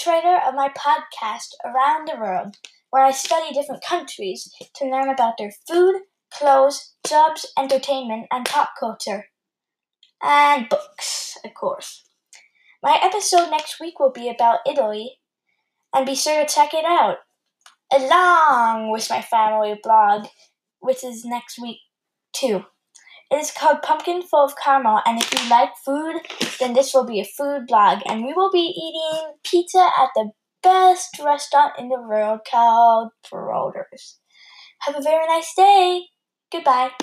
Trailer of my podcast, Around the World, where I study different countries to learn about their food, clothes, jobs, entertainment, and pop culture. And books, of course. My episode next week will be about Italy, and be sure to check it out, along with my family blog, which is next week too. It is called Pumpkin Full of Caramel, and if you like food, then this will be a food blog, and we will be eating pizza at the best restaurant in the world called Brothers. Have a very nice day. Goodbye.